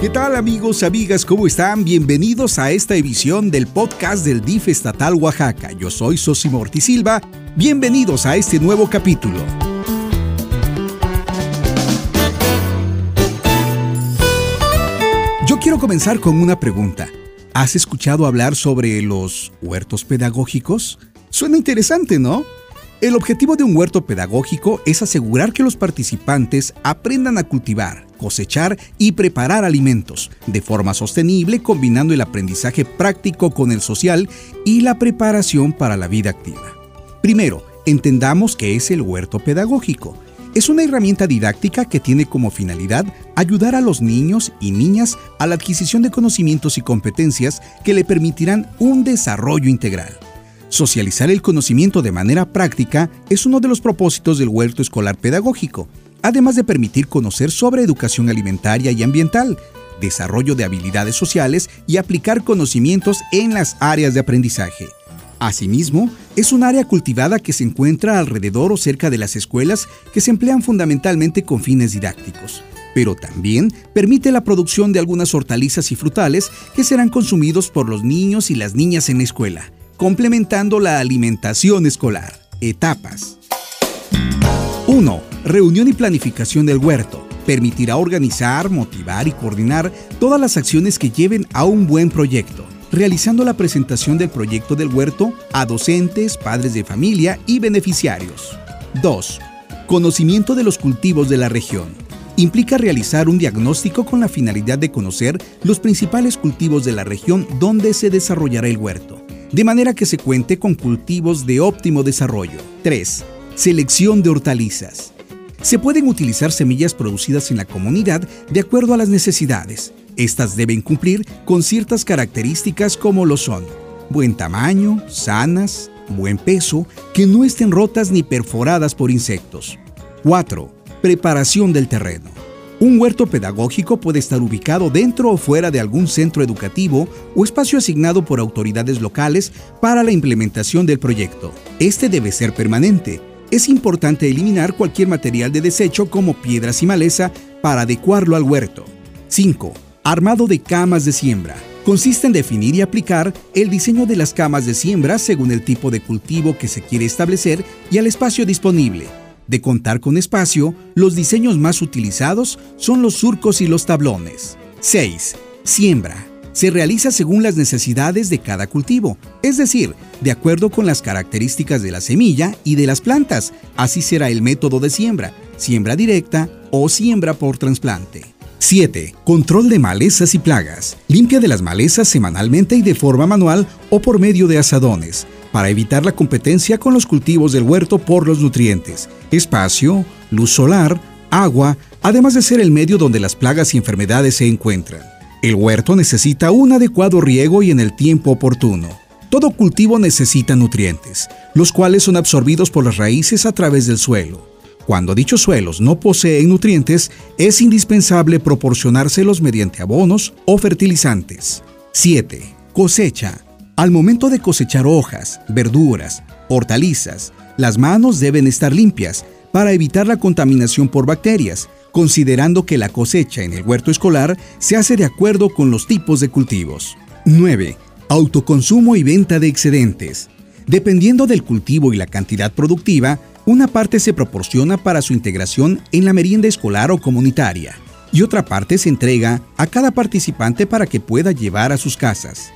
¿Qué tal amigos, amigas? ¿Cómo están? Bienvenidos a esta edición del podcast del DIF Estatal Oaxaca. Yo soy Sosimo Ortiz Silva. Bienvenidos a este nuevo capítulo. Yo quiero comenzar con una pregunta. ¿Has escuchado hablar sobre los huertos pedagógicos? Suena interesante, ¿no? El objetivo de un huerto pedagógico es asegurar que los participantes aprendan a cultivar, cosechar y preparar alimentos de forma sostenible combinando el aprendizaje práctico con el social y la preparación para la vida activa. Primero, entendamos qué es el huerto pedagógico. Es una herramienta didáctica que tiene como finalidad ayudar a los niños y niñas a la adquisición de conocimientos y competencias que le permitirán un desarrollo integral. Socializar el conocimiento de manera práctica es uno de los propósitos del huerto escolar pedagógico, además de permitir conocer sobre educación alimentaria y ambiental, desarrollo de habilidades sociales y aplicar conocimientos en las áreas de aprendizaje. Asimismo, es un área cultivada que se encuentra alrededor o cerca de las escuelas que se emplean fundamentalmente con fines didácticos, pero también permite la producción de algunas hortalizas y frutales que serán consumidos por los niños y las niñas en la escuela complementando la alimentación escolar. Etapas. 1. Reunión y planificación del huerto. Permitirá organizar, motivar y coordinar todas las acciones que lleven a un buen proyecto, realizando la presentación del proyecto del huerto a docentes, padres de familia y beneficiarios. 2. Conocimiento de los cultivos de la región. Implica realizar un diagnóstico con la finalidad de conocer los principales cultivos de la región donde se desarrollará el huerto de manera que se cuente con cultivos de óptimo desarrollo. 3. Selección de hortalizas. Se pueden utilizar semillas producidas en la comunidad de acuerdo a las necesidades. Estas deben cumplir con ciertas características como lo son buen tamaño, sanas, buen peso, que no estén rotas ni perforadas por insectos. 4. Preparación del terreno. Un huerto pedagógico puede estar ubicado dentro o fuera de algún centro educativo o espacio asignado por autoridades locales para la implementación del proyecto. Este debe ser permanente. Es importante eliminar cualquier material de desecho como piedras y maleza para adecuarlo al huerto. 5. Armado de camas de siembra. Consiste en definir y aplicar el diseño de las camas de siembra según el tipo de cultivo que se quiere establecer y al espacio disponible de contar con espacio, los diseños más utilizados son los surcos y los tablones. 6. Siembra. Se realiza según las necesidades de cada cultivo, es decir, de acuerdo con las características de la semilla y de las plantas. Así será el método de siembra, siembra directa o siembra por trasplante. 7. Control de malezas y plagas. Limpia de las malezas semanalmente y de forma manual o por medio de asadones para evitar la competencia con los cultivos del huerto por los nutrientes, espacio, luz solar, agua, además de ser el medio donde las plagas y enfermedades se encuentran. El huerto necesita un adecuado riego y en el tiempo oportuno. Todo cultivo necesita nutrientes, los cuales son absorbidos por las raíces a través del suelo. Cuando dichos suelos no poseen nutrientes, es indispensable proporcionárselos mediante abonos o fertilizantes. 7. Cosecha. Al momento de cosechar hojas, verduras, hortalizas, las manos deben estar limpias para evitar la contaminación por bacterias, considerando que la cosecha en el huerto escolar se hace de acuerdo con los tipos de cultivos. 9. Autoconsumo y venta de excedentes. Dependiendo del cultivo y la cantidad productiva, una parte se proporciona para su integración en la merienda escolar o comunitaria y otra parte se entrega a cada participante para que pueda llevar a sus casas.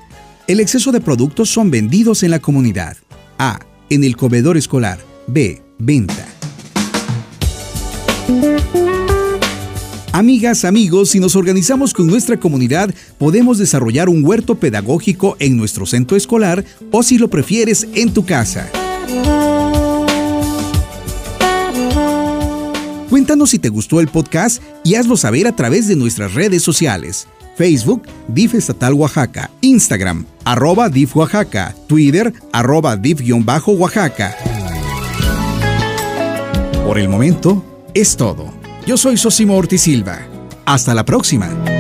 El exceso de productos son vendidos en la comunidad. A. En el comedor escolar. B. Venta. Amigas, amigos, si nos organizamos con nuestra comunidad, podemos desarrollar un huerto pedagógico en nuestro centro escolar o si lo prefieres, en tu casa. Cuéntanos si te gustó el podcast y hazlo saber a través de nuestras redes sociales. Facebook, DIF Estatal Oaxaca, Instagram, arroba DIF Oaxaca, Twitter, arroba DIF-Oaxaca. Por el momento, es todo. Yo soy Sosimo Ortiz Silva. Hasta la próxima.